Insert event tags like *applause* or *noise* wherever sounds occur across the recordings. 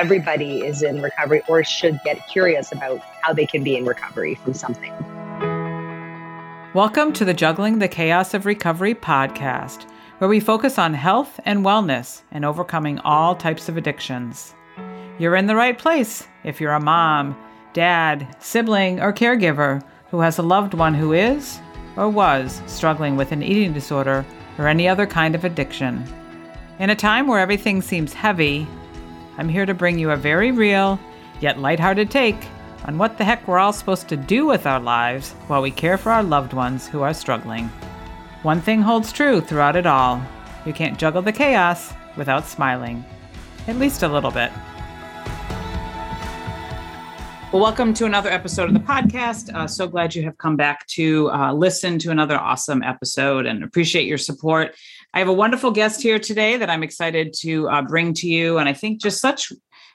everybody is in recovery or should get curious about how they can be in recovery from something. Welcome to the Juggling the Chaos of Recovery podcast, where we focus on health and wellness and overcoming all types of addictions. You're in the right place if you're a mom, dad, sibling, or caregiver who has a loved one who is or was struggling with an eating disorder or any other kind of addiction. In a time where everything seems heavy, I'm here to bring you a very real, yet lighthearted take on what the heck we're all supposed to do with our lives while we care for our loved ones who are struggling. One thing holds true throughout it all you can't juggle the chaos without smiling, at least a little bit. Well, welcome to another episode of the podcast. Uh, so glad you have come back to uh, listen to another awesome episode and appreciate your support. I have a wonderful guest here today that I'm excited to uh, bring to you. And I think just such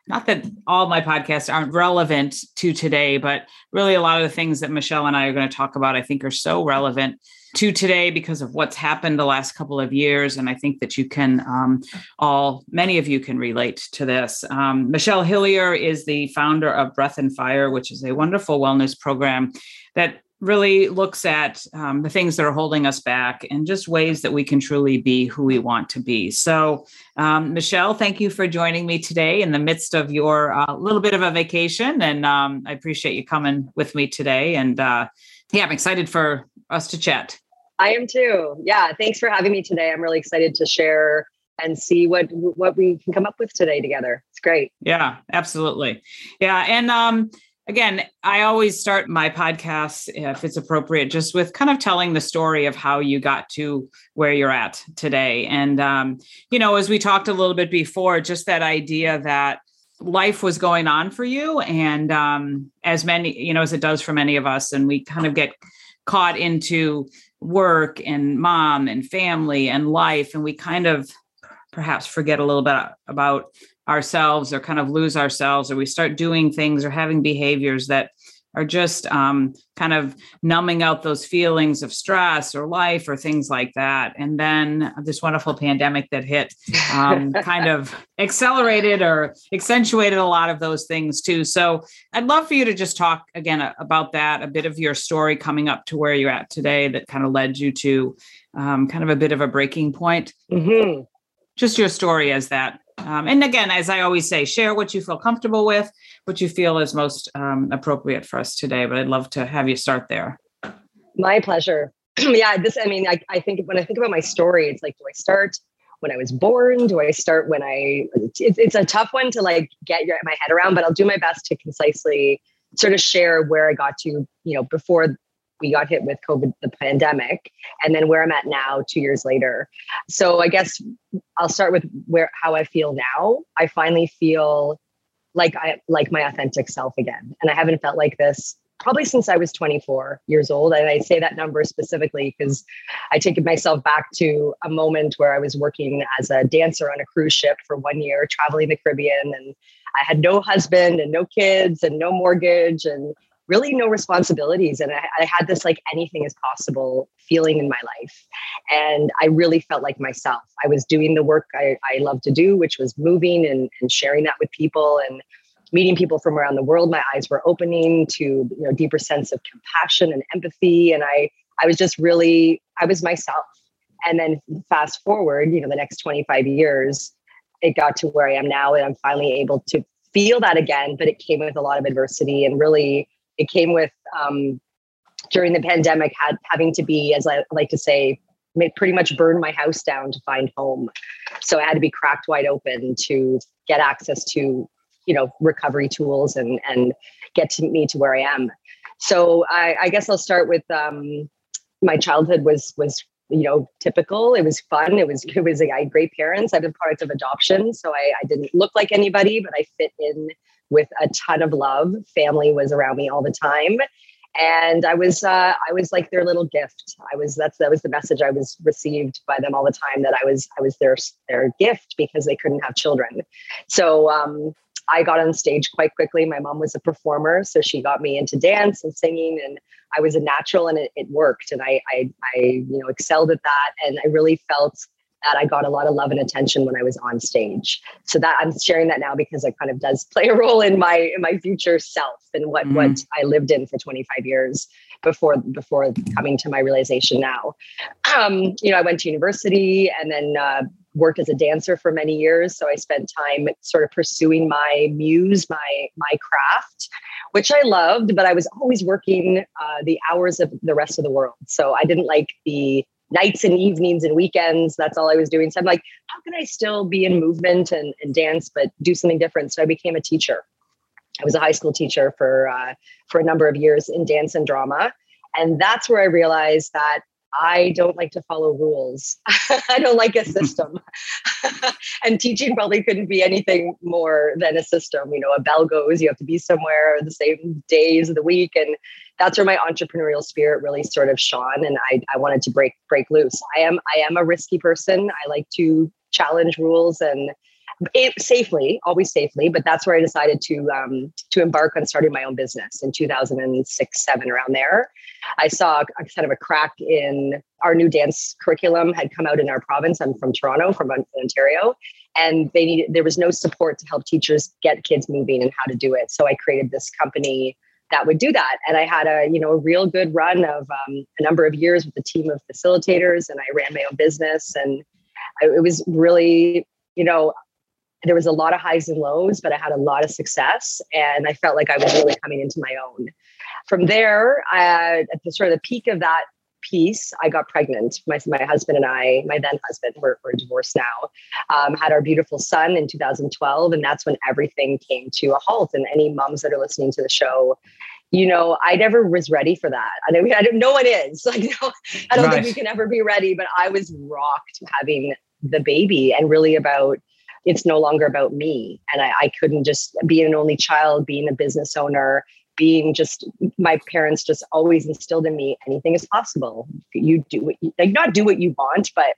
not that all my podcasts aren't relevant to today, but really a lot of the things that Michelle and I are going to talk about, I think, are so relevant to today because of what's happened the last couple of years. And I think that you can um, all, many of you can relate to this. Um, Michelle Hillier is the founder of Breath and Fire, which is a wonderful wellness program that really looks at um, the things that are holding us back and just ways that we can truly be who we want to be. So, um, Michelle, thank you for joining me today in the midst of your uh, little bit of a vacation. And um, I appreciate you coming with me today. And uh, yeah, I'm excited for us to chat. I am too. Yeah, thanks for having me today. I'm really excited to share and see what what we can come up with today together. It's great. Yeah, absolutely. Yeah, and um again, I always start my podcast, if it's appropriate, just with kind of telling the story of how you got to where you're at today. And, um, you know, as we talked a little bit before, just that idea that life was going on for you. And um, as many, you know, as it does for many of us, and we kind of get caught into work and mom and family and life, and we kind of perhaps forget a little bit about ourselves or kind of lose ourselves or we start doing things or having behaviors that are just um, kind of numbing out those feelings of stress or life or things like that. And then this wonderful pandemic that hit um, *laughs* kind of accelerated or accentuated a lot of those things too. So I'd love for you to just talk again about that, a bit of your story coming up to where you're at today that kind of led you to um, kind of a bit of a breaking point. Mm-hmm. Just your story as that um, and again, as I always say, share what you feel comfortable with, what you feel is most um, appropriate for us today. But I'd love to have you start there. My pleasure. *clears throat* yeah, this, I mean, I, I think when I think about my story, it's like, do I start when I was born? Do I start when I, it's, it's a tough one to like get your, my head around, but I'll do my best to concisely sort of share where I got to, you know, before we got hit with COVID, the pandemic, and then where I'm at now, two years later. So I guess I'll start with where how I feel now. I finally feel like I like my authentic self again, and I haven't felt like this probably since I was 24 years old. And I say that number specifically because I take myself back to a moment where I was working as a dancer on a cruise ship for one year, traveling the Caribbean, and I had no husband and no kids and no mortgage and really no responsibilities. And I, I, had this like anything is possible feeling in my life. And I really felt like myself. I was doing the work I, I love to do, which was moving and, and sharing that with people and meeting people from around the world. My eyes were opening to you know deeper sense of compassion and empathy. And I I was just really, I was myself. And then fast forward, you know, the next 25 years, it got to where I am now, and I'm finally able to feel that again. But it came with a lot of adversity and really it came with um, during the pandemic had having to be, as I like to say, pretty much burn my house down to find home. So I had to be cracked wide open to get access to, you know, recovery tools and and get to me to where I am. So I, I guess I'll start with um, my childhood was was you know typical. It was fun. It was it was I had great parents. I've been product of adoption, so I, I didn't look like anybody, but I fit in with a ton of love. Family was around me all the time. And I was uh, I was like their little gift. I was that's that was the message I was received by them all the time that I was I was their their gift because they couldn't have children. So um, I got on stage quite quickly. My mom was a performer, so she got me into dance and singing, and I was a natural, and it, it worked. And I, I, I, you know, excelled at that, and I really felt that I got a lot of love and attention when I was on stage. So that I'm sharing that now because it kind of does play a role in my in my future self and what mm-hmm. what I lived in for 25 years before before coming to my realization now. Um, you know, I went to university and then uh, worked as a dancer for many years. So I spent time sort of pursuing my muse, my my craft, which I loved, but I was always working uh, the hours of the rest of the world. So I didn't like the nights and evenings and weekends. That's all I was doing. So I'm like, how can I still be in movement and, and dance, but do something different? So I became a teacher. I was a high school teacher for uh, for a number of years in dance and drama, and that's where I realized that I don't like to follow rules. *laughs* I don't like a system. *laughs* and teaching probably couldn't be anything more than a system. You know, a bell goes, you have to be somewhere the same days of the week. And that's where my entrepreneurial spirit really sort of shone. And I, I wanted to break break loose. I am I am a risky person. I like to challenge rules and it, safely, always safely. But that's where I decided to um, to embark on starting my own business in 2006, seven, around there. I saw a, kind of a crack in our new dance curriculum had come out in our province. I'm from Toronto, from Ontario, and they needed there was no support to help teachers get kids moving and how to do it. So I created this company that would do that. And I had a, you know, a real good run of um, a number of years with a team of facilitators and I ran my own business. And I, it was really, you know, there was a lot of highs and lows, but I had a lot of success and I felt like I was really coming into my own. From there, uh, at the sort of the peak of that piece, I got pregnant. My, my husband and I, my then husband, we're, we're divorced now, um, had our beautiful son in 2012. And that's when everything came to a halt. And any moms that are listening to the show, you know, I never was ready for that. I mean, I don't, no one is *laughs* like, no, I don't think we can ever be ready, but I was rocked having the baby and really about, it's no longer about me. And I, I couldn't just be an only child, being a business owner, being just my parents just always instilled in me anything is possible. You do what you, like not do what you want, but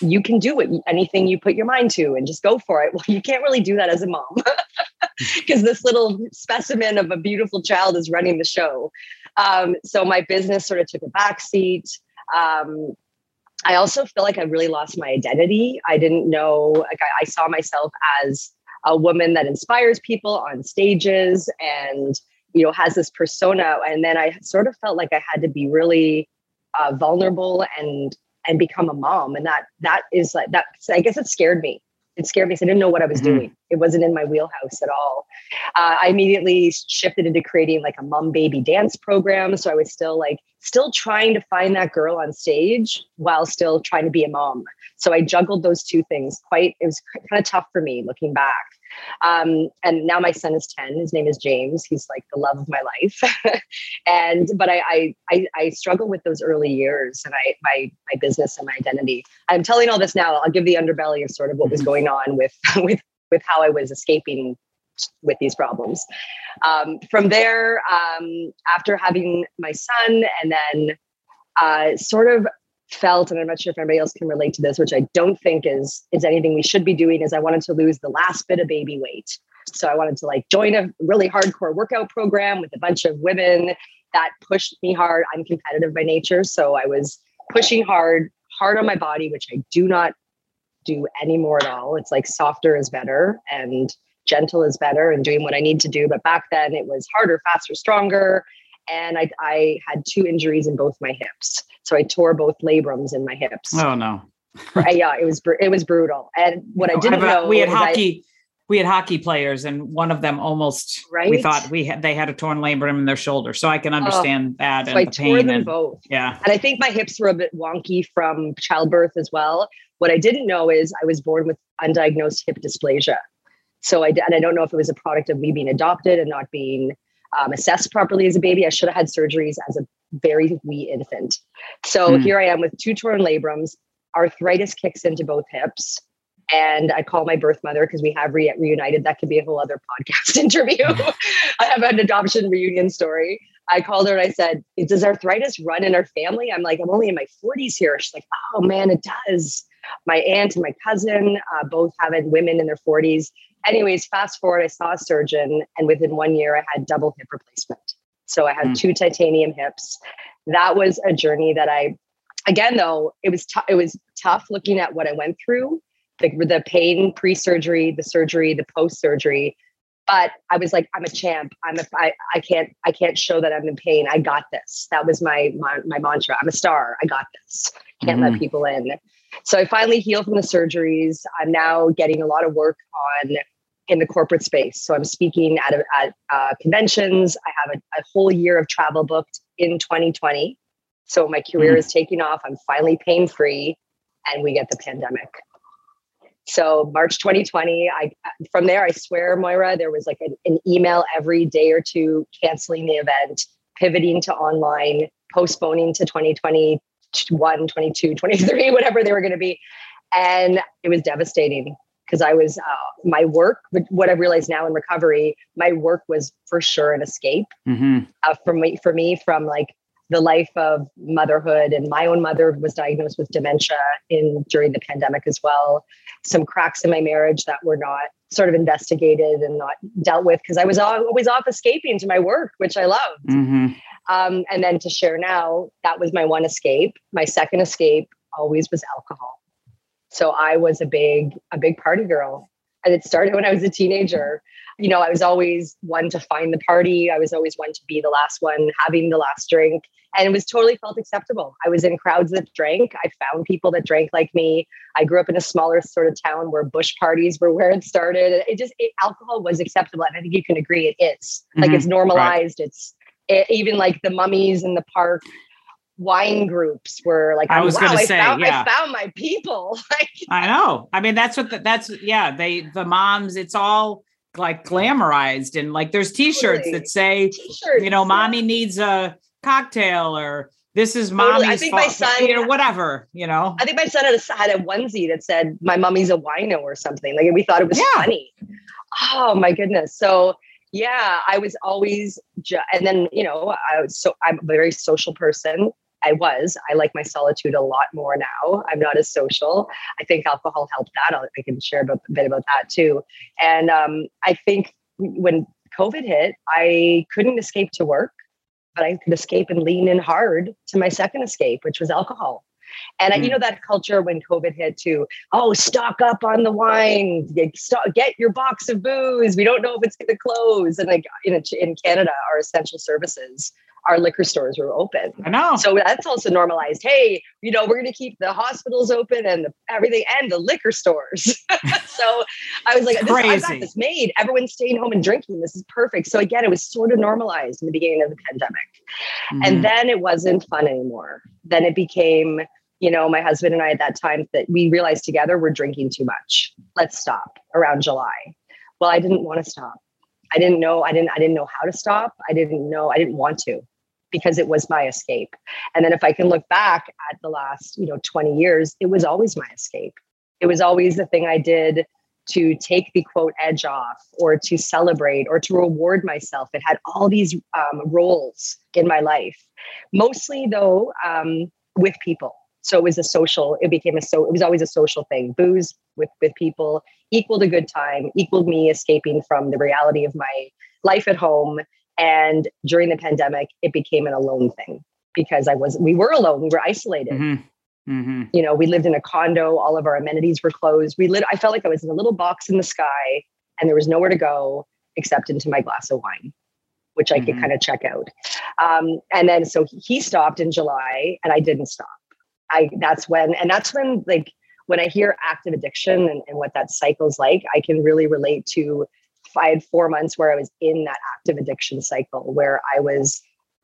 you can do it anything you put your mind to and just go for it. *laughs* Well, you can't really do that as a mom *laughs* because this little specimen of a beautiful child is running the show. Um, so my business sort of took a backseat. Um, I also feel like I really lost my identity. I didn't know, like, I, I saw myself as a woman that inspires people on stages and, you know, has this persona. And then I sort of felt like I had to be really uh, vulnerable and and become a mom. And that that is like that. I guess it scared me it scared me. I didn't know what I was mm-hmm. doing. It wasn't in my wheelhouse at all. Uh, I immediately shifted into creating like a mom baby dance program. So I was still like, still trying to find that girl on stage while still trying to be a mom. So I juggled those two things quite, it was kind of tough for me looking back. Um, and now my son is 10. His name is James. He's like the love of my life. *laughs* and but I, I, I I struggle with those early years and I my my business and my identity. I'm telling all this now. I'll give the underbelly of sort of what was mm-hmm. going on with *laughs* with with how I was escaping with these problems. Um, from there, um, after having my son, and then uh, sort of felt, and I'm not sure if anybody else can relate to this, which I don't think is is anything we should be doing, is I wanted to lose the last bit of baby weight. So I wanted to like join a really hardcore workout program with a bunch of women that pushed me hard. I'm competitive by nature, so I was pushing hard, hard on my body, which I do not do anymore at all. It's like softer is better and gentle is better and doing what I need to do. But back then it was harder, faster, stronger. And I, I had two injuries in both my hips. So I tore both labrums in my hips. Oh no. yeah, it was it was brutal. And what I didn't uh, know we had hockey I, we had hockey players and one of them almost right? we thought we had they had a torn labrum in their shoulder. So I can understand oh, that so and I the pain and both. yeah. And I think my hips were a bit wonky from childbirth as well. What I didn't know is I was born with undiagnosed hip dysplasia. So I and I don't know if it was a product of me being adopted and not being um, assessed properly as a baby. I should have had surgeries as a very wee infant. So mm. here I am with two torn labrums. Arthritis kicks into both hips. And I call my birth mother because we have re- reunited. That could be a whole other podcast *laughs* interview. I have an adoption reunion story. I called her and I said, Does arthritis run in our family? I'm like, I'm only in my 40s here. She's like, Oh man, it does. My aunt and my cousin uh, both have it, women in their 40s. Anyways, fast forward, I saw a surgeon, and within one year, I had double hip replacement. So I had mm. two titanium hips. That was a journey that I again, though, it was, t- it was tough looking at what I went through, the, the pain pre-surgery, the surgery, the post-surgery. But I was like, I'm a champ. I'm a, I, I can't, I can't show that I'm in pain. I got this. That was my, my, my mantra. I'm a star. I got this. Can't mm. let people in. So I finally healed from the surgeries. I'm now getting a lot of work on in the corporate space. So I'm speaking at, a, at uh, conventions. I have a, a, whole year of travel booked in 2020. So my career mm. is taking off. I'm finally pain free, and we get the pandemic. So March 2020, I from there, I swear, Moira, there was like an, an email every day or two canceling the event, pivoting to online, postponing to 2021, 22, 23, *laughs* whatever they were going to be. And it was devastating because I was uh, my work. But what I realized now in recovery, my work was for sure an escape mm-hmm. uh, for me. For me, from like the life of motherhood, and my own mother was diagnosed with dementia in during the pandemic as well. Some cracks in my marriage that were not sort of investigated and not dealt with because I was always off escaping to my work, which I loved. Mm-hmm. Um, and then to share now, that was my one escape. My second escape always was alcohol. So I was a big, a big party girl. And it started when I was a teenager. You know, I was always one to find the party. I was always one to be the last one, having the last drink. And it was totally felt acceptable. I was in crowds that drank. I found people that drank like me. I grew up in a smaller sort of town where bush parties were where it started. It just, it, alcohol was acceptable. And I think you can agree it is. Like mm-hmm. it's normalized. Right. It's it, even like the mummies in the park wine groups were like, I was wow, going to say, found, yeah, I found my people. *laughs* I know. I mean, that's what the, that's yeah. They the moms. It's all like glamorized and like there's T-shirts totally. that say, t-shirts, you know, mommy yeah. needs a cocktail or this is mommy's totally. I think fault, my son, you know, whatever, you know. I think my son had a, had a onesie that said, "My mommy's a wino" or something. Like we thought it was yeah. funny. Oh my goodness! So yeah, I was always, ju- and then you know, I was so I'm a very social person. I was. I like my solitude a lot more now. I'm not as social. I think alcohol helped that. I'll, i can share a bit about that too. And um, I think when COVID hit, I couldn't escape to work, but I could escape and lean in hard to my second escape, which was alcohol. And mm. you know that culture when COVID hit too. Oh, stock up on the wine. Get your box of booze. We don't know if it's going to close. And like in in Canada, our essential services our liquor stores were open. I know. So that's also normalized. Hey, you know, we're going to keep the hospitals open and the, everything and the liquor stores. *laughs* so I was like, this, I got this made. Everyone's staying home and drinking. This is perfect. So again, it was sort of normalized in the beginning of the pandemic. Mm-hmm. And then it wasn't fun anymore. Then it became, you know, my husband and I at that time that we realized together we're drinking too much. Let's stop around July. Well, I didn't want to stop. I didn't know I didn't I didn't know how to stop. I didn't know I didn't want to because it was my escape. And then if I can look back at the last, you know, 20 years, it was always my escape. It was always the thing I did to take the quote edge off or to celebrate or to reward myself. It had all these um, roles in my life, mostly though um, with people. So it was a social, it became a so, it was always a social thing. Booze with, with people equaled a good time, equaled me escaping from the reality of my life at home and during the pandemic, it became an alone thing because I was, we were alone, we were isolated. Mm-hmm. Mm-hmm. You know, we lived in a condo, all of our amenities were closed. We lived, I felt like I was in a little box in the sky and there was nowhere to go except into my glass of wine, which I mm-hmm. could kind of check out. Um, and then so he stopped in July and I didn't stop. I, that's when, and that's when like, when I hear active addiction and, and what that cycle's like, I can really relate to I had four months where I was in that active addiction cycle where I was,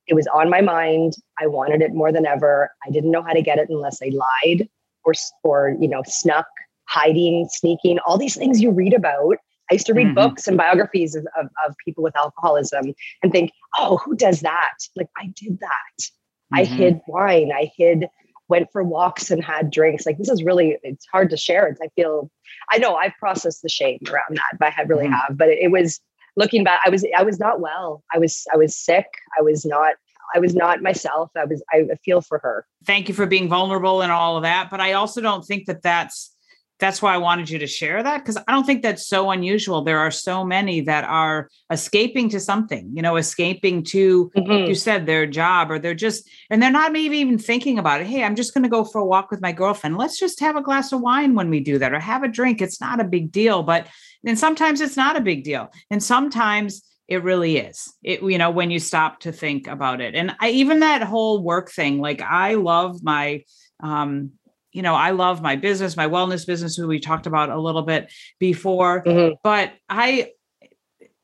it was on my mind. I wanted it more than ever. I didn't know how to get it unless I lied or, or, you know, snuck, hiding, sneaking, all these things you read about. I used to read mm-hmm. books and biographies of, of, of, people with alcoholism and think, oh, who does that? Like, I did that. Mm-hmm. I hid wine. I hid went for walks and had drinks. Like this is really, it's hard to share. It's, I feel, I know I've processed the shame around that, but I really mm-hmm. have, but it, it was looking back, I was, I was not well. I was, I was sick. I was not, I was not myself. I was, I feel for her. Thank you for being vulnerable and all of that. But I also don't think that that's that's why I wanted you to share that because I don't think that's so unusual. There are so many that are escaping to something, you know, escaping to, mm-hmm. you said, their job, or they're just, and they're not maybe even thinking about it. Hey, I'm just going to go for a walk with my girlfriend. Let's just have a glass of wine when we do that, or have a drink. It's not a big deal. But then sometimes it's not a big deal. And sometimes it really is. It, you know, when you stop to think about it. And I, even that whole work thing, like I love my, um, you know, I love my business, my wellness business, who we talked about a little bit before, mm-hmm. but I,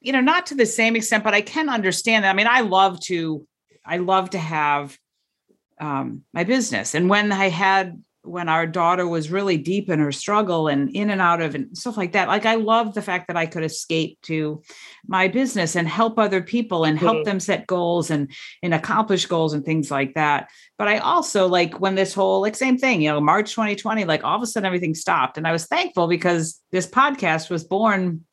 you know, not to the same extent, but I can understand that. I mean, I love to, I love to have um, my business. And when I had when our daughter was really deep in her struggle and in and out of and stuff like that. Like I love the fact that I could escape to my business and help other people and help mm-hmm. them set goals and and accomplish goals and things like that. But I also like when this whole like same thing, you know, March 2020, like all of a sudden everything stopped. And I was thankful because this podcast was born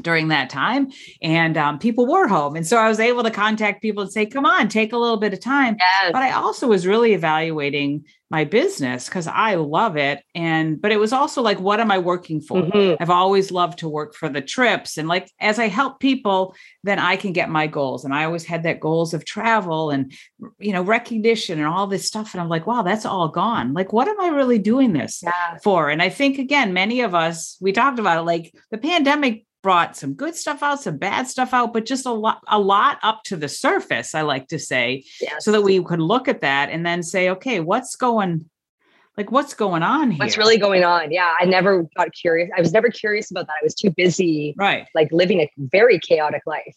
during that time and um, people were home. And so i was able to contact people and say come on take a little bit of time. Yes. but i also was really evaluating my business because i love it and but it was also like what am i working for? Mm-hmm. i've always loved to work for the trips and like as i help people then i can get my goals and i always had that goals of travel and you know recognition and all this stuff and i'm like wow that's all gone. Like what am i really doing this for? And i think again many of us we talked about it like the pandemic brought some good stuff out, some bad stuff out, but just a lot, a lot up to the surface, I like to say, yes. so that we could look at that and then say, okay, what's going like what's going on here? What's really going on? Yeah. I never got curious. I was never curious about that. I was too busy, right? Like living a very chaotic life.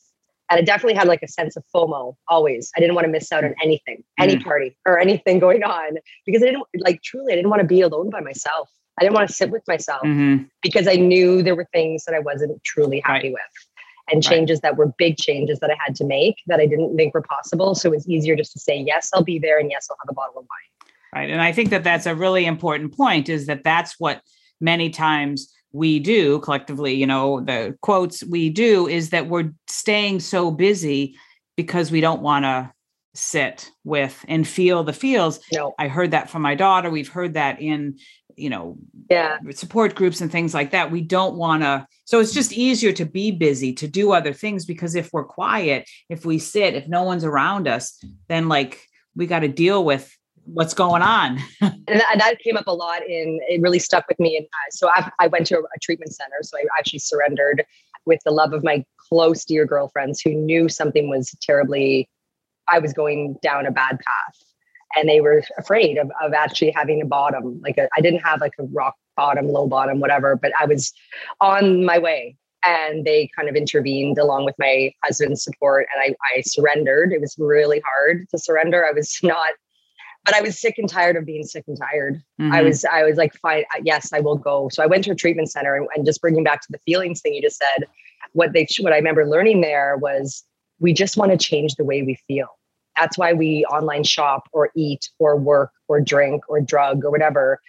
And I definitely had like a sense of FOMO always. I didn't want to miss out on anything, any mm. party or anything going on because I didn't like truly, I didn't want to be alone by myself. I didn't want to sit with myself mm-hmm. because I knew there were things that I wasn't truly happy right. with and changes right. that were big changes that I had to make that I didn't think were possible. So it was easier just to say, yes, I'll be there and yes, I'll have a bottle of wine. Right. And I think that that's a really important point is that that's what many times we do collectively, you know, the quotes we do is that we're staying so busy because we don't want to sit with and feel the feels. No. I heard that from my daughter. We've heard that in you know yeah. support groups and things like that we don't want to so it's just easier to be busy to do other things because if we're quiet if we sit if no one's around us then like we got to deal with what's going on. *laughs* And that came up a lot in it really stuck with me and so I, I went to a treatment center so i actually surrendered with the love of my close dear girlfriends who knew something was terribly i was going down a bad path and they were afraid of, of actually having a bottom like I didn't have like a rock bottom low bottom whatever but i was on my way. And they kind of intervened along with my husband's support and I, I surrendered. It was really hard to surrender. I was *laughs* not but i was sick and tired of being sick and tired. Mm-hmm. i was i was like fine yes i will go. So i went to a treatment center and, and just bringing back to the feelings thing you just said what they what i remember learning there was we just want to change the way we feel that's why we online shop or eat or work or drink or drug or whatever.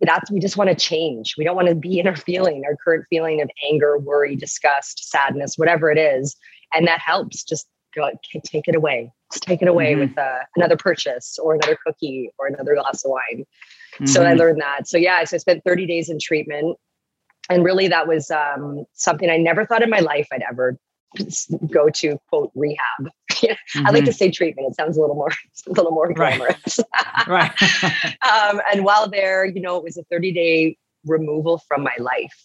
That's we just want to change. We don't want to be *laughs* in our feeling, our current feeling of anger, worry, disgust, sadness, whatever it is. And that helps. Just go, take it away. Just take it away mm-hmm. with uh, another purchase or another cookie or another glass of wine. Mm-hmm. So I learned that. So yeah, so I spent 30 days in treatment. And really, that was um, something I never thought in my life I'd ever go to quote rehab. *laughs* mm-hmm. I like to say treatment. It sounds a little more, *laughs* a little more glamorous. *laughs* Right. right. um, and while there, you know, it was a 30 day removal from my life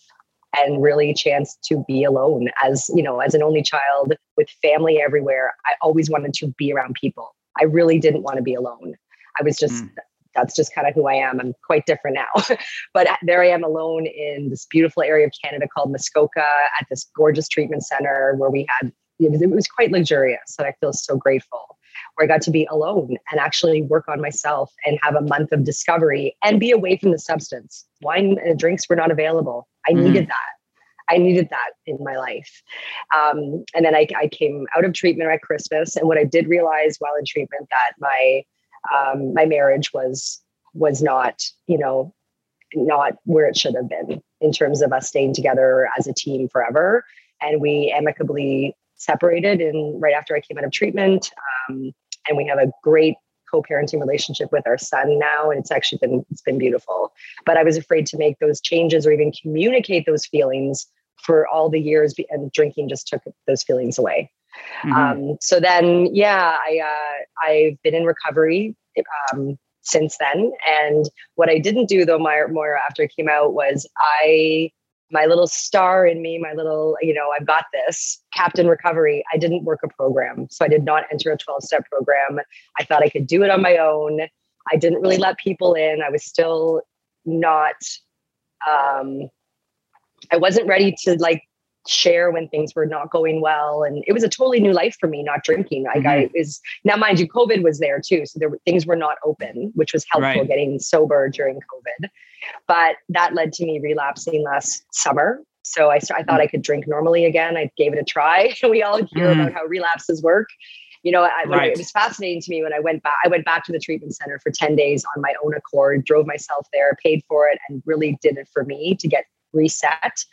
and really a chance to be alone as, you know, as an only child with family everywhere. I always wanted to be around people. I really didn't want to be alone. I was just mm that's just kind of who I am. I'm quite different now. *laughs* but there I am alone in this beautiful area of Canada called Muskoka at this gorgeous treatment center where we had, it was, it was quite luxurious. And I feel so grateful where I got to be alone and actually work on myself and have a month of discovery and be away from the substance. Wine and drinks were not available. I mm. needed that. I needed that in my life. Um, and then I, I, came out of treatment at Christmas. And what I did realize while in treatment that my um, my marriage was was not you know not where it should have been in terms of us staying together as a team forever. And we amicably separated and right after i came out of treatment. Um, and we have a great co-parenting relationship with our son now and it's actually been it's been beautiful. But i was afraid to make those changes or even communicate those feelings for all the years and drinking just took those feelings away mm-hmm. um, so then yeah i uh, i've been in recovery um, since then and what i didn't do though moira after it came out was i my little star in me, my little, you know, I've got this captain recovery. I didn't work a program. So I did not enter a 12 step program. I thought I could do it on my own. I didn't really let people in. I was still not, um, I wasn't ready to like share when things were not going well. And it was a totally new life for me, not drinking. Like mm-hmm. I is now, mind you, COVID was there too. So there were things were not open, which was helpful right. getting sober during COVID. But that led to me relapsing last summer. So I, I thought I could drink normally again. I gave it a try. *laughs* we all hear mm. about how relapses work. You know, I, right. it was fascinating to me when I went back. I went back to the treatment center for 10 days on my own accord, drove myself there, paid for it, and really did it for me to get reset.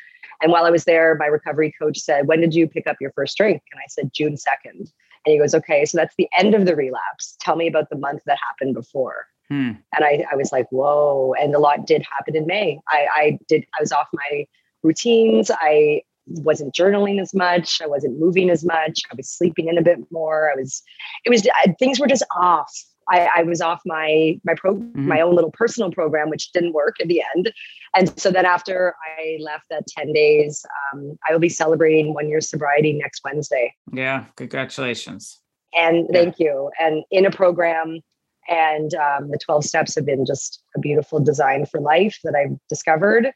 And while I was there, my recovery coach said, When did you pick up your first drink? And I said, June 2nd. And he goes, Okay, so that's the end of the relapse. Tell me about the month that happened before. Hmm. And I, I was like, whoa. And a lot did happen in May. I, I did, I was off my routines. I wasn't journaling as much. I wasn't moving as much. I was sleeping in a bit more. I was, it was, I, things were just off. I, I, was off my my pro mm-hmm. my own little personal program, which didn't work in the end. And so then after I left that 10 days, um, I will be celebrating one year sobriety next Wednesday. Yeah, congratulations. And yeah. thank you. And in a program and um, the 12 steps have been just a beautiful design for life that I've discovered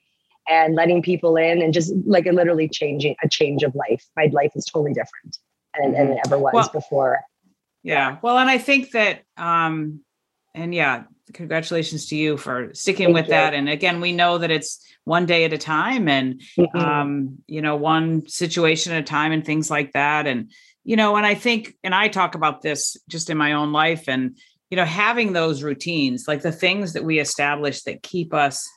and letting people in and just like a literally changing a change of life. My life is totally different than, than it ever was well, before. Yeah. Well, and I think that, um, and yeah, congratulations to you for sticking Thank with you. that. And again, we know that it's one day at a time and, mm-hmm. um, you know, one situation at a time and things like that. And, you know, and I think, and I talk about this just in my own life and, you know having those routines like the things that we establish that keep us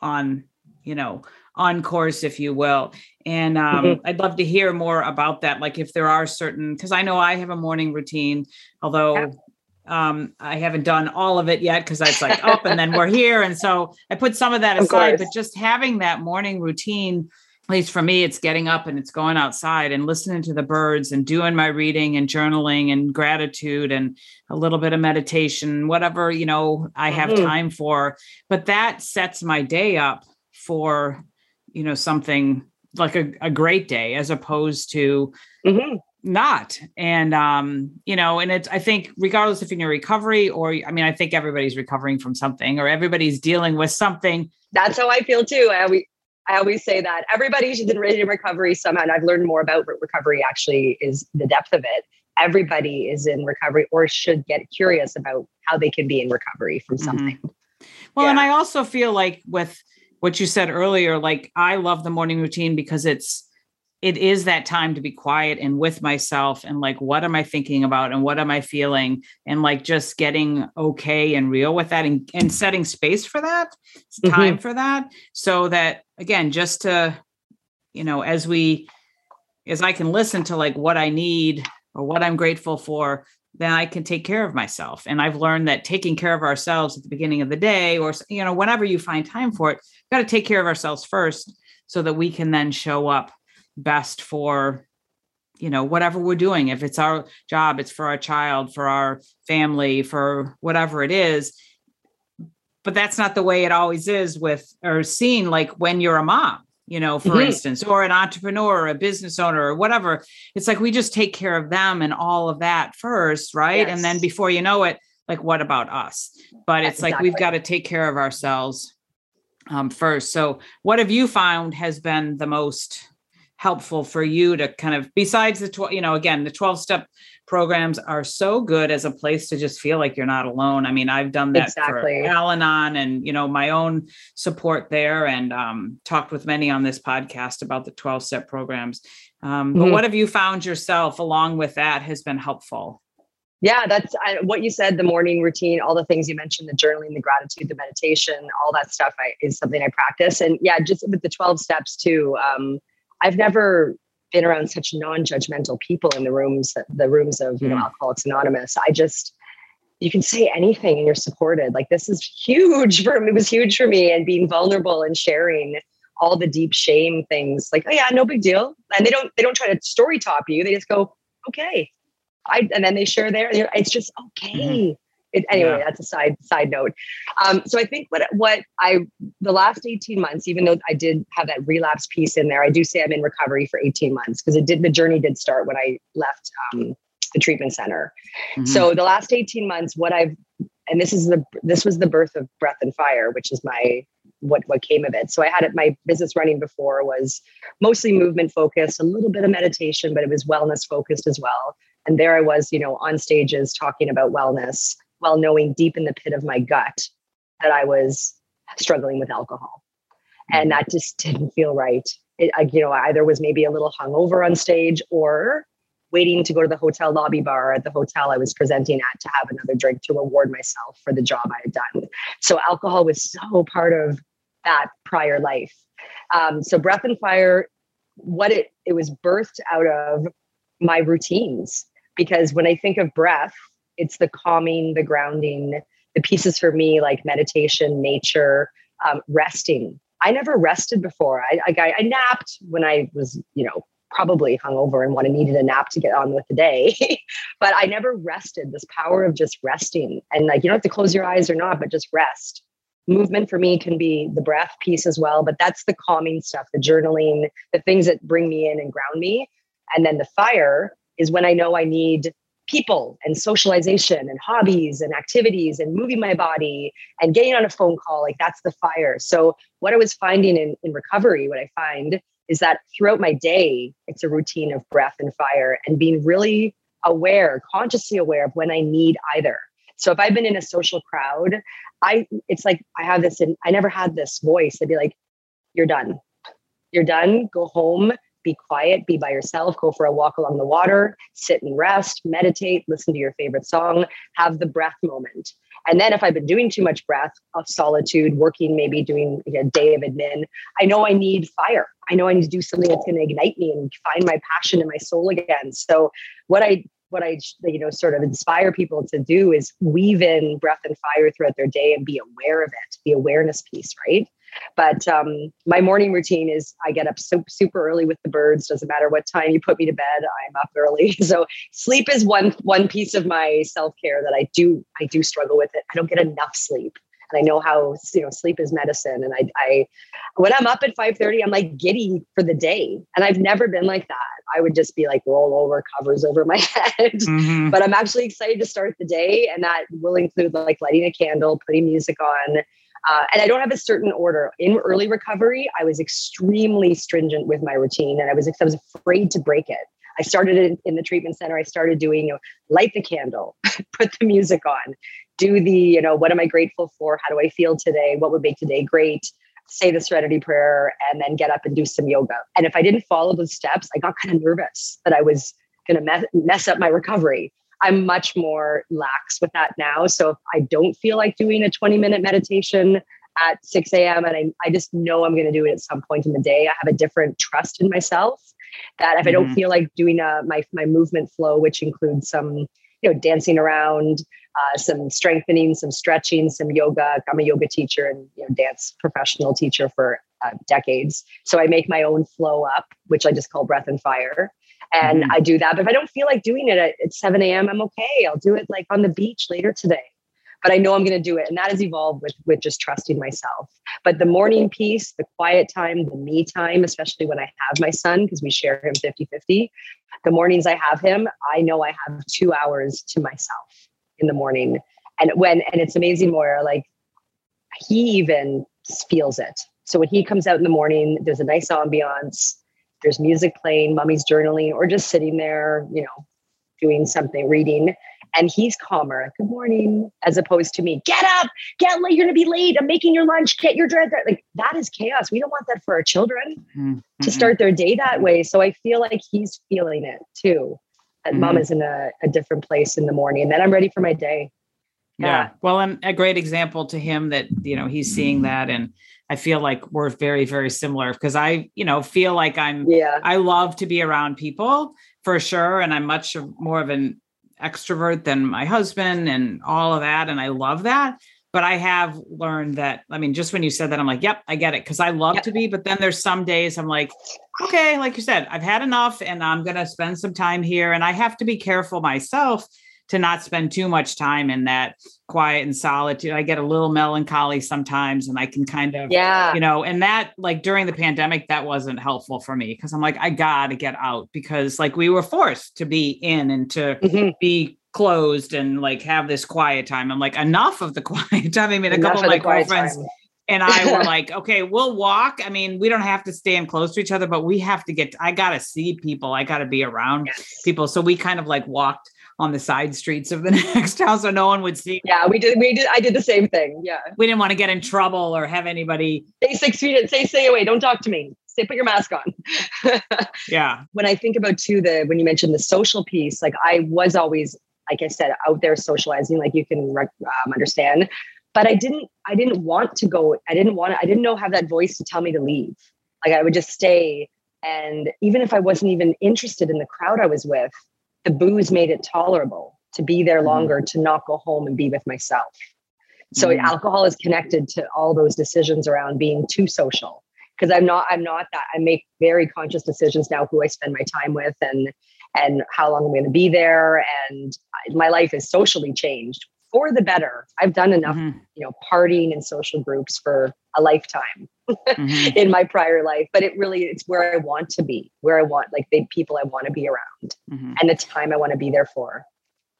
on you know on course if you will and um, mm-hmm. i'd love to hear more about that like if there are certain because i know i have a morning routine although yeah. um, i haven't done all of it yet because it's like up and then we're here and so i put some of that aside of but just having that morning routine at least for me, it's getting up and it's going outside and listening to the birds and doing my reading and journaling and gratitude and a little bit of meditation, whatever, you know, I have mm-hmm. time for. But that sets my day up for, you know, something like a, a great day as opposed to mm-hmm. not. And, um, you know, and it's, I think, regardless if you're in recovery or, I mean, I think everybody's recovering from something or everybody's dealing with something. That's how I feel too. I, we, I always say that everybody should be in recovery somehow. And I've learned more about recovery actually is the depth of it. Everybody is in recovery or should get curious about how they can be in recovery from mm-hmm. something. Mm-hmm. Well, yeah. and I also feel like with what you said earlier, like I love the morning routine because it's it is that time to be quiet and with myself and like what am i thinking about and what am i feeling and like just getting okay and real with that and, and setting space for that it's mm-hmm. time for that so that again just to you know as we as i can listen to like what i need or what i'm grateful for then i can take care of myself. And i've learned that taking care of ourselves at the beginning of the day or you know whenever you find time for it got to take care of ourselves first so that we can then show up best for you know whatever we're doing. If it's our job it's for our child for our family for whatever it is. But that's not the way it always is with or seen like when you're a mom you know for mm-hmm. instance or an entrepreneur or a business owner or whatever. It's like we just take care of them and all of that first right? Yes. and then before you know it like what about us? But it's like we've got to take care of ourselves um, first. So what have you found has been the most helpful for you to kind of besides the 12 you know again the 12 step programs are so good as a place to just feel like you're not alone i mean i've done that exactly. for al-anon and you know my own support there and um, talked with many on this podcast about the 12 step programs um, but mm-hmm. what have you found yourself along with that has been helpful yeah that's I, what you said the morning routine all the things you mentioned the journaling the gratitude the meditation all that stuff I, is something i practice and yeah just with the 12 steps too um, I've never been around such non-judgmental people in the rooms, the rooms of you know mm. Alcoholics Anonymous. I just you can say anything and you're supported. Like this is huge for me. It was huge for me and being vulnerable and sharing all the deep shame things. Like, oh yeah, no big deal. And they don't they don't try to story top you. They just go, okay. I and then they share there. It's just okay. Mm-hmm. It, anyway, yeah. that's a side side note. Um, so I think what what I the last eighteen months, even though I did have that relapse piece in there, I do say I'm in recovery for eighteen months because it did the journey did start when I left um, the treatment center. Mm-hmm. So the last 18 months, what I've and this is the this was the birth of Breath and Fire, which is my what what came of it. So I had it, my business running before was mostly movement focused, a little bit of meditation, but it was wellness focused as well. And there I was, you know, on stages talking about wellness while knowing deep in the pit of my gut that I was struggling with alcohol. And that just didn't feel right. It, I, you know, either was maybe a little hungover on stage or waiting to go to the hotel lobby bar at the hotel I was presenting at to have another drink to reward myself for the job I had done. So alcohol was so part of that prior life. Um, so breath and fire, what it it was birthed out of my routines because when I think of breath, it's the calming, the grounding, the pieces for me like meditation, nature, um, resting. I never rested before. I, I I napped when I was you know probably hungover and wanted needed a nap to get on with the day. *laughs* but I never rested. This power of just resting and like you don't have to close your eyes or not, but just rest. Movement for me can be the breath piece as well, but that's the calming stuff, the journaling, the things that bring me in and ground me. And then the fire is when I know I need people and socialization and hobbies and activities and moving my body and getting on a phone call like that's the fire so what i was finding in, in recovery what i find is that throughout my day, it's a routine of breath and fire and being really aware, consciously aware of when I need either. So if I've been in a social crowd, I it's like I have this and I never had this voice. I'd be like, you're done. You're done. Go home, be quiet, be by yourself, go for a walk along the water, sit and rest, meditate, listen to your favorite song, have the breath moment. And then if I've been doing too much breath of solitude, working, maybe doing a day of admin, I know I need fire. I know I need to do something that's going to ignite me and find my passion and my soul again. So what I what I you know sort of inspire people to do is weave in breath and fire throughout their day and be aware of it, the awareness piece, right? But um, my morning routine is I get up so, super early with the birds. Doesn't matter what time you put me to bed, I'm up early. *laughs* So sleep is one one piece of my self care that I do I do struggle with it. I don't get enough sleep, and I know how you know sleep is medicine. And I, I when I'm up at 5:30, I'm like giddy for the day, and I've never been like that. I would just be like roll over, covers over my *laughs* head. Mm-hmm. But I'm actually excited to start the day, and that will include like lighting a candle, putting music on uh, and I don't have a certain order. In early recovery, I was extremely stringent with my routine and I was, I was afraid to break it. I started in, in the treatment center. I started doing, you know, light the candle, *laughs* put the music on, do the, you know, what am I grateful for? How do I feel today? What would make today great? Say the serenity prayer and then get up and do some yoga. And if I didn't follow those steps, I got kind of nervous that I was going to mess, mess up my recovery. I'm much more lax with that now. So if I don't feel like doing a 20 minute meditation at 6 a.m. and I, I just know I'm going to do it at some point in the day, I have a different trust in myself that if. I don't mm-hmm. feel like doing a, uh, my, my movement flow, which includes some, you know, dancing around, uh, some strengthening, some stretching, some yoga. I'm a yoga teacher and you know, dance professional teacher for uh, decades. So I make my own flow up, which I just call breath and fire and mm-hmm. I do that. But if I don't feel like doing it at, at 7 a.m., I'm okay. I'll do it like on the beach later today. But I know I'm going to do it. And that has evolved with, with just trusting myself. But the morning piece, the quiet time, the me time, especially when I have my son, because we share him 50 50, the mornings I have him, I know I have two hours to myself in the morning. And when, and it's amazing, Moira, like he even feels it. So when he comes out in the morning, there's a nice ambiance there's music playing, mommy's journaling, or just sitting there, you know, doing something, reading. And he's calmer. Good morning, as opposed to me. Get up, get late. You're gonna be late. I'm making your lunch. Get your dress. Like that is chaos. We don't want that for our children mm-hmm. to start their day that way. So I feel like he's feeling it too. And mm-hmm. mom is in a, a different place in the morning. And then I'm ready for my day. Yeah. yeah. Well, and a great example to him that, you know, he's seeing that and I feel like we're very, very similar because I, you know, feel like I'm, yeah, I love to be around people for sure. And I'm much more of an extrovert than my husband and all of that. And I love that. But I have learned that, I mean, just when you said that, I'm like, yep, I get it. Cause I love yep. to be. But then there's some days I'm like, okay, like you said, I've had enough and I'm going to spend some time here. And I have to be careful myself to not spend too much time in that quiet and solitude. I get a little melancholy sometimes and I can kind of, yeah, you know, and that like during the pandemic, that wasn't helpful for me because I'm like, I got to get out because like we were forced to be in and to mm-hmm. be closed and like have this quiet time. I'm like, enough of the *laughs* quiet time. I mean, a enough couple of my girlfriends. Time and I were *laughs* like, okay, we'll walk. I mean, we don't have to stand close to each other, but we have to get, I got to see people. I got to be around yes. people. So we kind of like walked on the side streets of the *laughs* next house so no one would see. Yeah, we did. We did. I did the same thing. Yeah. We didn't want to get in trouble or have anybody stay six feet. and Say stay away. Don't talk to me. Stay. Put your mask on. *laughs* yeah. When I think about too the when you mentioned the social piece, like I was always like I said out there socializing, like you can um, understand, but I didn't. I didn't want to go. I didn't want. I didn't know have that voice to tell me to leave. Like I would just stay. And even if I wasn't even interested in the crowd I was with, the booze made it tolerable to be there mm-hmm. longer, to not go home and be with myself. So mm-hmm. alcohol is connected to all those decisions around being too social. Because I'm not, I'm not that. I make very conscious decisions now who I spend my time with and and how long I'm going to be there. And my life is socially changed for the better. I've done enough, mm-hmm. you know, partying and social groups for a lifetime mm-hmm. *laughs* in my prior life. But it really it's where I want to be, where I want like the people I want to be around mm-hmm. and the time I want to be there for.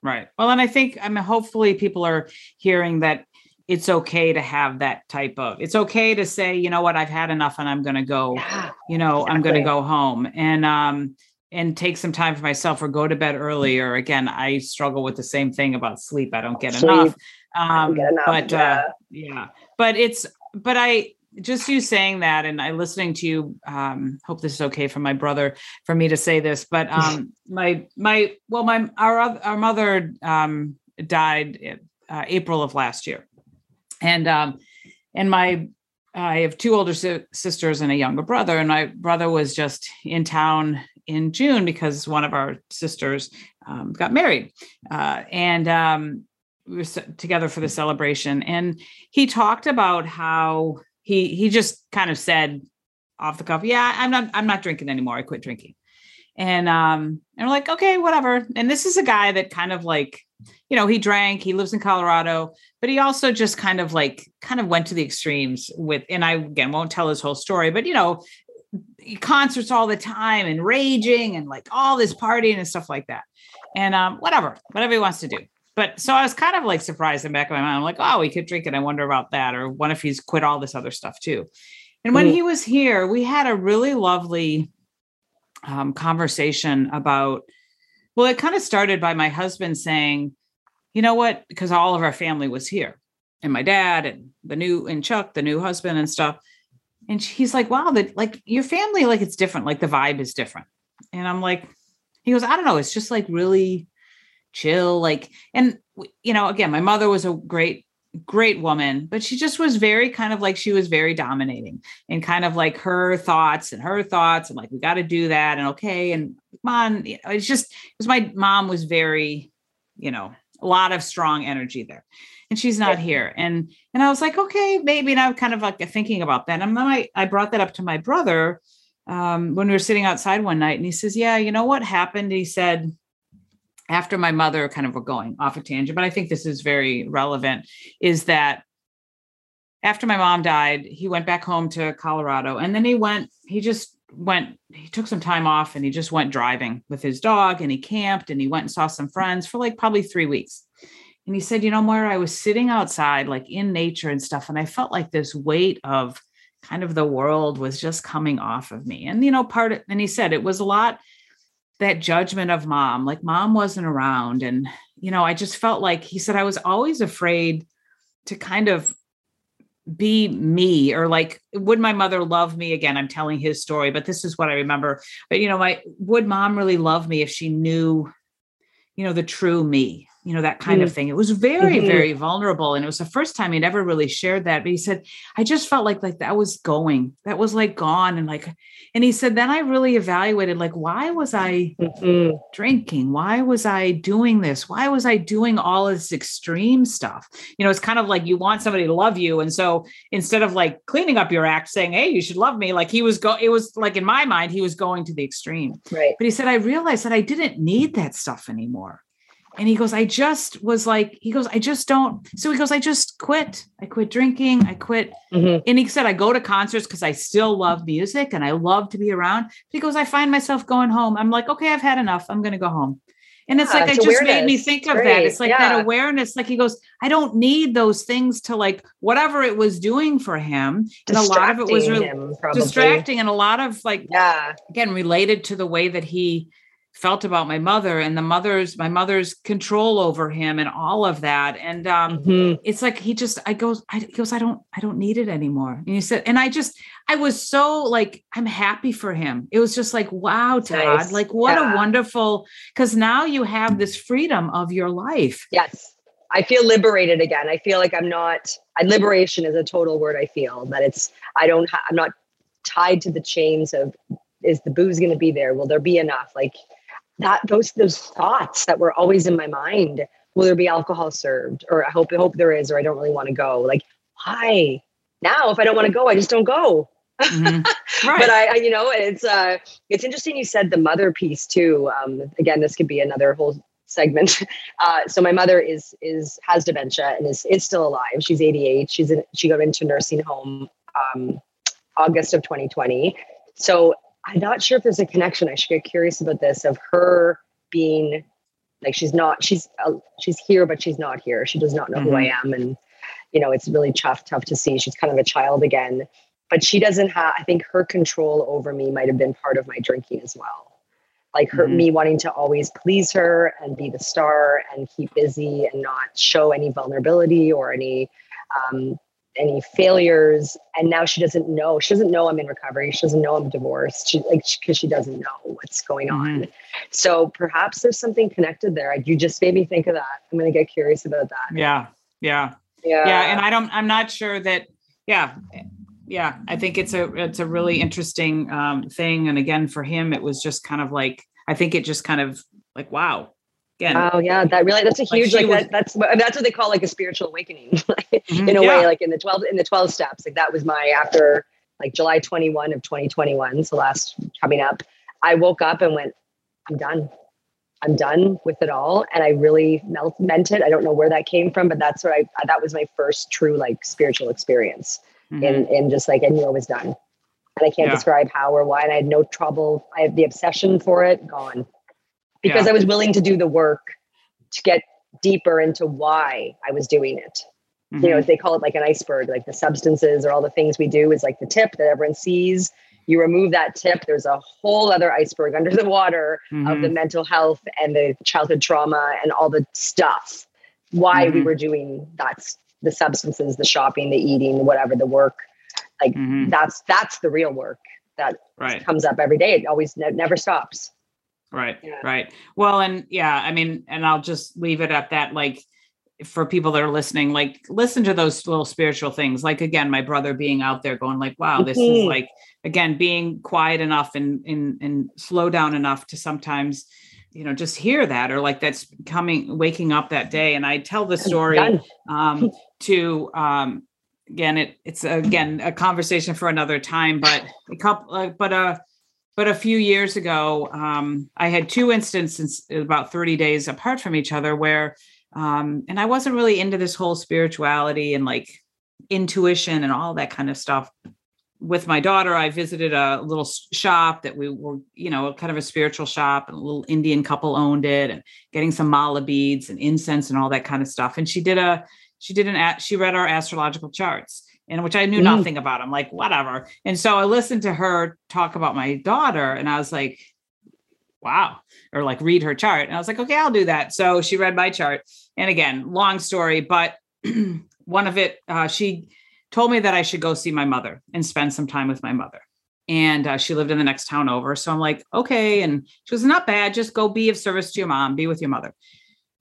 Right. Well, and I think I mean hopefully people are hearing that it's okay to have that type of it's okay to say, you know what, I've had enough and I'm gonna go, yeah, you know, exactly. I'm gonna go home. And um and take some time for myself or go to bed early or again i struggle with the same thing about sleep i don't get sleep. enough um get enough, but yeah. uh yeah but it's but i just you saying that and i listening to you um hope this is okay for my brother for me to say this but *laughs* um my my well my our our mother um died uh, april of last year and um and my I have two older si- sisters and a younger brother, and my brother was just in town in June because one of our sisters um, got married, uh, and um, we were together for the celebration. And he talked about how he he just kind of said off the cuff, "Yeah, I'm not I'm not drinking anymore. I quit drinking." And um, and we're like, okay, whatever. And this is a guy that kind of like, you know, he drank. He lives in Colorado, but he also just kind of like kind of went to the extremes with. And I again won't tell his whole story, but you know, concerts all the time and raging and like all this partying and stuff like that. And um, whatever, whatever he wants to do. But so I was kind of like surprised in the back of my mind. I'm like, oh, he could drink it. I wonder about that. Or what if he's quit all this other stuff too? And when mm-hmm. he was here, we had a really lovely um, conversation about, well, it kind of started by my husband saying, you know what? Because all of our family was here and my dad and the new and Chuck, the new husband and stuff and he's like wow that like your family like it's different like the vibe is different. And i'm like he goes i don't know it's just like really chill like and you know again my mother was a great great woman but she just was very kind of like she was very dominating and kind of like her thoughts and her thoughts and like we got to do that and okay and know, it's just because my mom was very you know a lot of strong energy there and she's not here. And and I was like, okay, maybe. And I'm kind of like thinking about that. And then I, I brought that up to my brother um, when we were sitting outside one night, and he says, Yeah, you know what happened? He said, after my mother kind of were going off a tangent, but I think this is very relevant, is that after my mom died, he went back home to Colorado and then he went, he just went, he took some time off and he just went driving with his dog and he camped and he went and saw some friends for like probably three weeks. And he said, You know, Moira, I was sitting outside, like in nature and stuff, and I felt like this weight of kind of the world was just coming off of me. And, you know, part of, and he said it was a lot that judgment of mom, like mom wasn't around. And, you know, I just felt like he said, I was always afraid to kind of be me or like would my mother love me again i'm telling his story but this is what i remember but you know my would mom really love me if she knew you know the true me you know, that kind mm. of thing. It was very, mm-hmm. very vulnerable. And it was the first time he'd ever really shared that. But he said, I just felt like like that was going, that was like gone. And like, and he said, then I really evaluated like, why was I mm-hmm. drinking? Why was I doing this? Why was I doing all this extreme stuff? You know, it's kind of like you want somebody to love you. And so instead of like cleaning up your act, saying, Hey, you should love me, like he was go, it was like in my mind, he was going to the extreme. Right. But he said, I realized that I didn't need that stuff anymore. And he goes, I just was like, he goes, I just don't. So he goes, I just quit. I quit drinking. I quit. Mm-hmm. And he said, I go to concerts because I still love music and I love to be around. But he goes, I find myself going home. I'm like, okay, I've had enough. I'm going to go home. And it's like, it just awareness. made me think of Great. that. It's like yeah. that awareness. Like he goes, I don't need those things to like whatever it was doing for him. And a lot of it was really distracting and a lot of like, yeah, again, related to the way that he felt about my mother and the mother's my mother's control over him and all of that. And um mm-hmm. it's like he just i goes i he goes i don't i don't need it anymore. And he said and i just i was so like i'm happy for him. It was just like wow todd nice. like what yeah. a wonderful because now you have this freedom of your life. Yes. I feel liberated again. I feel like i'm not I, liberation is a total word i feel that it's i don't i'm not tied to the chains of is the booze going to be there? Will there be enough? Like that those those thoughts that were always in my mind will there be alcohol served? Or i hope i hope there is or i don't really want to go. Like why? Now if i don't want to go i just don't go. Mm-hmm. *laughs* right. but I, I, you know it's uh it's interesting you said the mother piece too. Um again this could be another whole segment. *laughs* Uh so my mother is is has dementia and is is still alive. She's 88 she's in she got into nursing home um august of 2020 so I'm not sure if there's a connection. I should get curious about this of her being like she's not she's uh, she's here but she's not here. She does not know mm-hmm. who I mm-hmm. am, and you know it's really tough tough to see. She's kind of a child again, but she doesn't have. I think her control over me might have been part of my drinking as well. Like her mm-hmm. me wanting to always please her and be the star and keep busy and not show any vulnerability or any um, any failures and now she doesn't know she doesn't know i'm in recovery she doesn't know i'm divorced she like because she doesn't know what's going on. Mm-hmm. so perhaps there's something connected there. You just made me think of that. I'm going to get curious about that. Yeah yeah. Yeah. Yeah and i don't i'm not sure that yeah yeah i think it's a it's a really interesting um thing and again for him it was just kind of like i think it just kind of like wow Again, oh yeah, that really that's a huge like, like that, that's that's what they call like a spiritual awakening *laughs* mm-hmm, in a yeah. way, like in the twelve in the twelve steps. Like that was my after like July twenty one of twenty twenty one, so last coming up. I woke up and went, I'm done. I'm done with it all, and I really melt, meant it. I don't know where that came from, but that's what I that was my first true like spiritual experience. Mm-hmm. In in just like I knew I was done, and I can't yeah. describe how or why. And I had no trouble. I had the obsession for it gone because yeah. I was willing to do the work to get deeper into why I was doing it. Mm-hmm. You know, mm-hmm. they call it like an iceberg, like the substances or all the things we do is like the tip that everyone sees. You remove that tip, there's a whole other iceberg *laughs* under the water mm-hmm. of the mm-hmm. mental health and the childhood trauma and all the stuff. Why mm-hmm. we were doing that's the substances, the shopping, the eating, whatever, the work. Like mm-hmm. that's that's the real work that right. comes up every day. It always ne- never stops. Right. Yeah. Right. Well, and yeah, I mean, and I'll just leave it at that. Like, for people that are listening, like, listen to those little spiritual things. Like, again, my brother being out there going, like, wow, this mm-hmm. is like, again, being quiet enough and, and, and slow down enough to sometimes, you know, just hear that or like that's coming, waking up that day. And I tell the story um, to, um, again, it, it's again, a conversation for another time, but a couple, uh, but, uh, but a few years ago, um, I had two instances about 30 days apart from each other where, um, and I wasn't really into this whole spirituality and like intuition and all that kind of stuff. With my daughter, I visited a little shop that we were, you know, kind of a spiritual shop, and a little Indian couple owned it, and getting some mala beads and incense and all that kind of stuff. And she did a, she did an, she read our astrological charts and which I knew mm. nothing about. I'm like, whatever. And so I listened to her talk about my daughter, and I was like, wow, or like read her chart. And I was like, okay, I'll do that. So she read my chart. And again, long story, but *clears throat* one of it, uh, she told me that I should go see my mother and spend some time with my mother. And uh, she lived in the next town over. So I'm like, okay. And she was not bad. Just go be of service to your mom, be with your mother.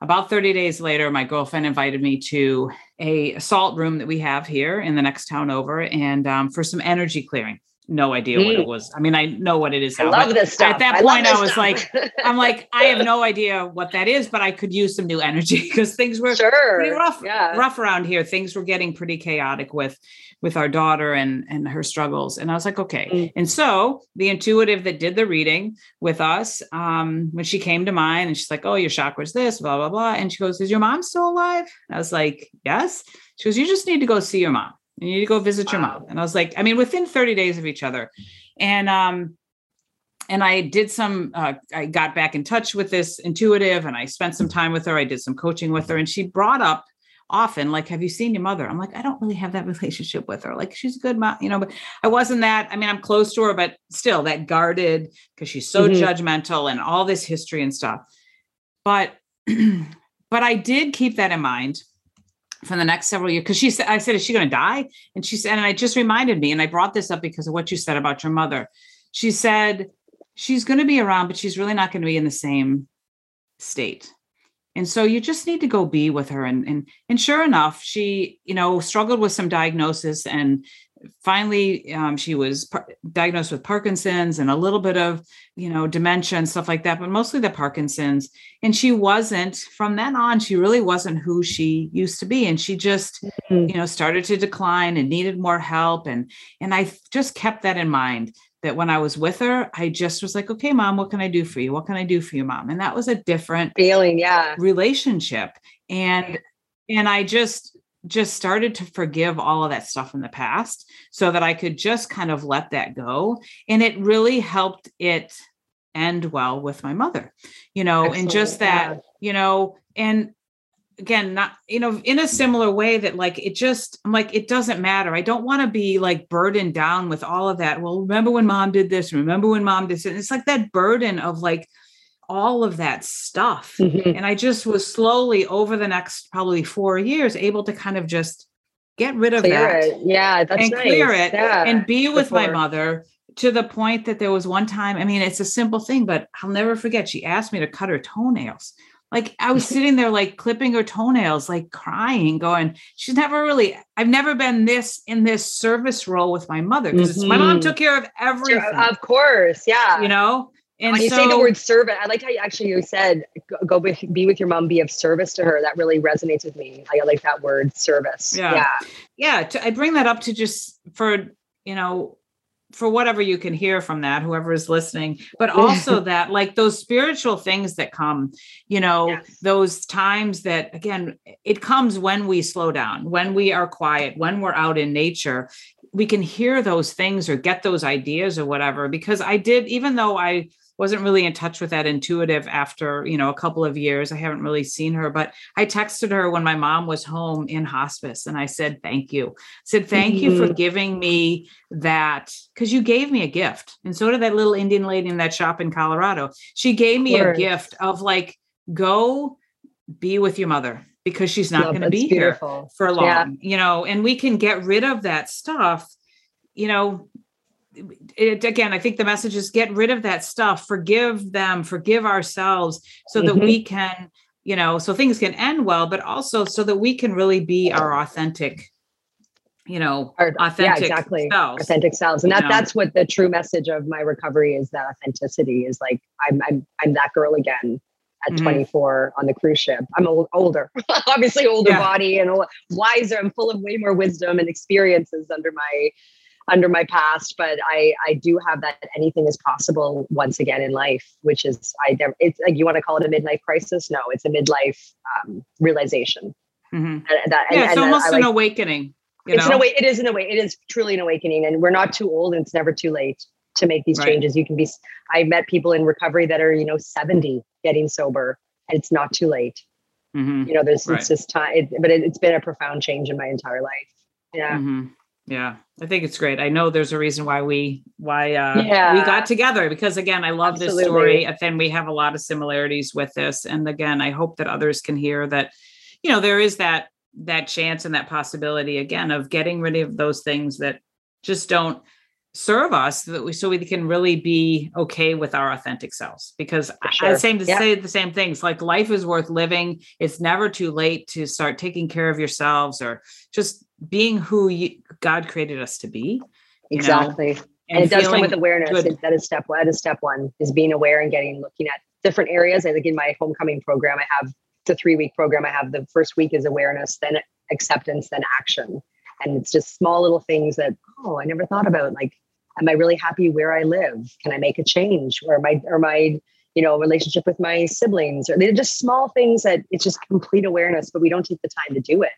About 30 days later, my girlfriend invited me to a salt room that we have here in the next town over and um, for some energy clearing no idea mm. what it mm. was. I mean, I know what it is now. I love this stuff. At that I point, I was stuff. like, *laughs* I'm like, I have no idea what that is, but I could use some new energy *laughs* because things were sure. pretty rough, yeah. rough around here. Things were getting pretty chaotic with with our daughter and and her struggles. And I was like, okay. Mm. And so the intuitive that did the reading with us, um, when she came to mine and she's like, oh, your chakra's this, blah, blah, blah. And she goes, Is your mom still alive? I was like, Yes. She goes, You just need to go see your mom. You need to go visit your mom. And I was like, I mean, within 30 days of each other. And um, and I did some, uh, I got back in touch with this intuitive and I spent some time with her. I did some coaching with her, and she brought up often, like, have you seen your mother? I'm like, I don't really have that relationship with her. Like, she's a good mom, you know, but I wasn't that. I mean, I'm close to her, but still that guarded because she's so mm-hmm. judgmental and all this history and stuff. But, *clears throat* but I did keep that in mind for the next several years because she said i said is she going to die? And she said and it just reminded me and i brought this up because of what you said about your mother. She said she's going to be around but she's really not going to be in the same state. And so you just need to go be with her and and and sure enough she you know struggled with some diagnosis and finally um, she was par- diagnosed with parkinson's and a little bit of you know dementia and stuff like that but mostly the parkinson's. And she wasn't from then on she really wasn't who she used to be. And she just mm-hmm. you know started to decline and needed more help. And and i just kept that in mind that when i was with her i just was like okay mom what can i do for you? What can i do for you mom? And that was a different feeling yeah. relationship. And and i just just started to forgive all of that stuff in the past so that I could just kind of let that go. And it really helped it end well with my mother, you know, Excellent. and just that, you know, and again, not, you know, in a similar way that like it just, I'm like, it doesn't matter. I don't want to be like burdened down with all of that. Well, remember when mom did this? Remember when mom did this? And it's like that burden of like, all of that stuff. Mm-hmm. And I just was slowly over the next probably four years able to kind of just get rid of clear that. It. Yeah, that's and nice. clear it yeah. and be with Before. my mother to the point that there was one time, I mean, it's a simple thing, but I'll never forget. She asked me to cut her toenails. Like I was *laughs* sitting there, like clipping her toenails, like crying, going, she's never really, I've never been this in this service role with my mother because mm-hmm. my mom took care of everything. Of course. Yeah. You know, and when you so, say the word servant, I like how you actually you said go, go be with your mom, be of service to her. That really resonates with me. I like that word service. Yeah, yeah. yeah to, I bring that up to just for you know for whatever you can hear from that, whoever is listening, but also *laughs* that like those spiritual things that come, you know, yes. those times that again, it comes when we slow down, when we are quiet, when we're out in nature, we can hear those things or get those ideas or whatever. Because I did, even though I wasn't really in touch with that intuitive after you know a couple of years i haven't really seen her but i texted her when my mom was home in hospice and i said thank you I said thank mm-hmm. you for mm-hmm. giving me that because you gave me a gift and so did that little indian lady in that shop in colorado she gave me a gift of like go be with your mother because she's not going to be beautiful. here for long yeah. you know and we can get rid of that stuff you know it, again, I think the message is get rid of that stuff, forgive them, forgive ourselves so mm-hmm. that we can, you know, so things can end well, but also so that we can really be our authentic, you know, our, authentic yeah, exactly. selves. Authentic selves. And that, that's what the true message of my recovery is that authenticity is like, I'm, I'm, I'm that girl again at mm-hmm. 24 on the cruise ship. I'm old, older, *laughs* obviously older yeah. body and wiser. I'm full of way more wisdom and experiences under my under my past, but I I do have that anything is possible once again in life, which is I never it's like you want to call it a midlife crisis. No, it's a midlife um, realization. Mm-hmm. And that, yeah, and, it's and almost an like, awakening. it's know? an way. It is an way. It is truly an awakening, and we're not too old, and it's never too late to make these right. changes. You can be. I've met people in recovery that are you know seventy getting sober, and it's not too late. Mm-hmm. You know, there's right. it's just time, it, but it, has been a profound change in my entire life. Yeah. Mm-hmm. Yeah, I think it's great. I know there's a reason why we why uh yeah. we got together because again, I love Absolutely. this story and then we have a lot of similarities with this and again, I hope that others can hear that you know, there is that that chance and that possibility again of getting rid of those things that just don't serve us that we, so we can really be okay with our authentic selves because sure. i same to Yeah. say the same things like life is worth living it's never too late to start taking care of yourselves or just being who you, god created us to be you know, Exactly. And, it does come with awareness. good. That is step one. That is step one is being aware and getting looking at different areas. I think in my homecoming program, I have the three week program. I have the first week is awareness, then acceptance, then action. And it's just small little things that, oh, I never thought about. Like, am I really happy where I live? Can I make a change? Or my or my, you know, relationship with my siblings? Or they're just small things that it's just complete awareness, but we don't take the time to do it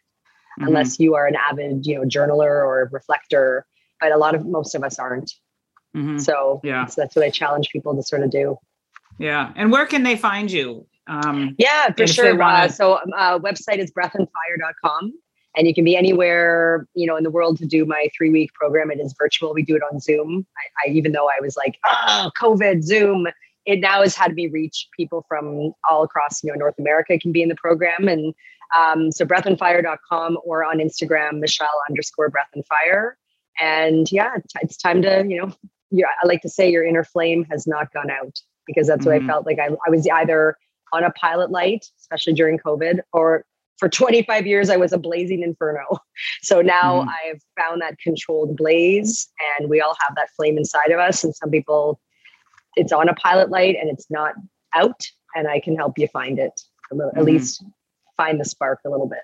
Mhm. unless you are an avid, you know, journaler or reflector. But a lot of most of us aren't. Mhm. So Yeah. that's, that's what I challenge people to sort of do. yeah and where can they find you um Yeah, for And if they sure. wanna- Uh, so um, uh, website is breathandfire.com. And you can be anywhere, you know, in the world to do my three week program. It is virtual. We do it on Zoom. I, I even though I was like, oh, COVID, Zoom, it now has had me reach people from all across, you know, North America can be in the program. And um, so breathandfire.com or on Instagram, Michelle underscore breath and fire. And yeah, it's, time to, you know, yeah, I like to say your inner flame has not gone out because that's what Mhm. I felt like I, I was either on a pilot light, especially during COVID, or for 25 years, I was a blazing inferno. *laughs* So now Mhm. I've found that controlled blaze, and we all have that flame inside of us. And some people, it's on a pilot light and it's not out, and I can help you find it, at least find the spark a little bit.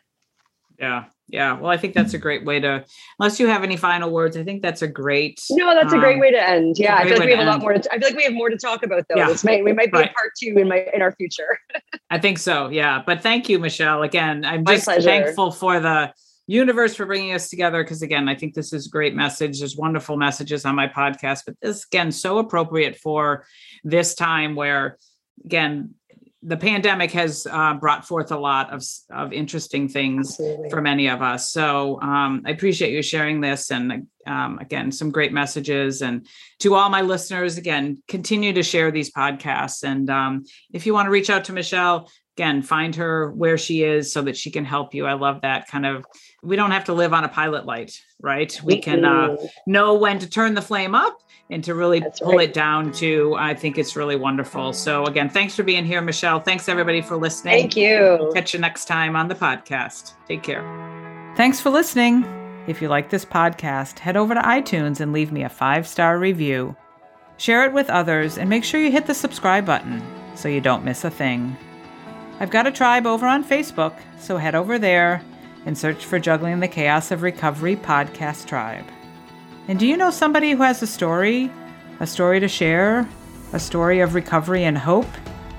yeah yeah well i think that's a great way to unless you have any final words i think that's a great No, that's a great um, way to end. Yeah, I feel like we have a lot end. more. To, I feel like we have more to talk about, though. Yeah. This might we might be Right. a part two in my in our future. *laughs* I think so. Yeah. But thank you, Michelle. Again, I'm My just pleasure. thankful for the universe for bringing us together. Because again, I think this is great message. There's wonderful messages on my podcast, but this again, so appropriate for this time where, again, the pandemic has uh, brought forth a lot of, of interesting things Absolutely. for many of us. So um, I appreciate you sharing this. And um, again, some great messages. And to all my listeners, again, continue to share these podcasts. And um, if you want to reach out to Michelle, again, find her where she is so that she can help you. I love that kind of, we don't have to live on a pilot light, right? We can uh, know when to turn the flame up and to really That's pull right. it down to, I think it's really wonderful. So again, thanks for being here, Michelle. Thanks everybody for listening. Thank you. Catch you next time on the podcast. Take care. Thanks for listening. If you like this podcast, head over to iTunes and leave me a five star review. Share it with others and make sure you hit the subscribe button so you don't miss a thing. I've got a tribe over on Facebook, so head over there and search for Juggling the Chaos of Recovery Podcast Tribe. And do you know somebody who has a story? A story to share? A story of recovery and hope?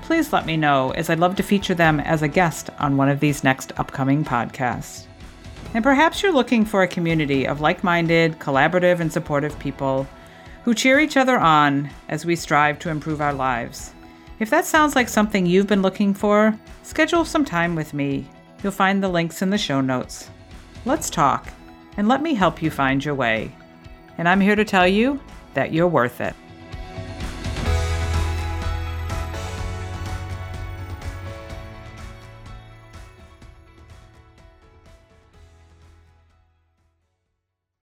Please let me know, as I'd love to feature them as a guest on one of these next upcoming podcasts. And perhaps you're looking for a community of like minded, collaborative, and supportive people who cheer each other on as we strive to improve our lives. If that sounds like something you've been looking for, schedule some time with me. You'll find the links in the show notes. Let's talk, and let me help you find your way. And I'm here to tell you that you're worth it.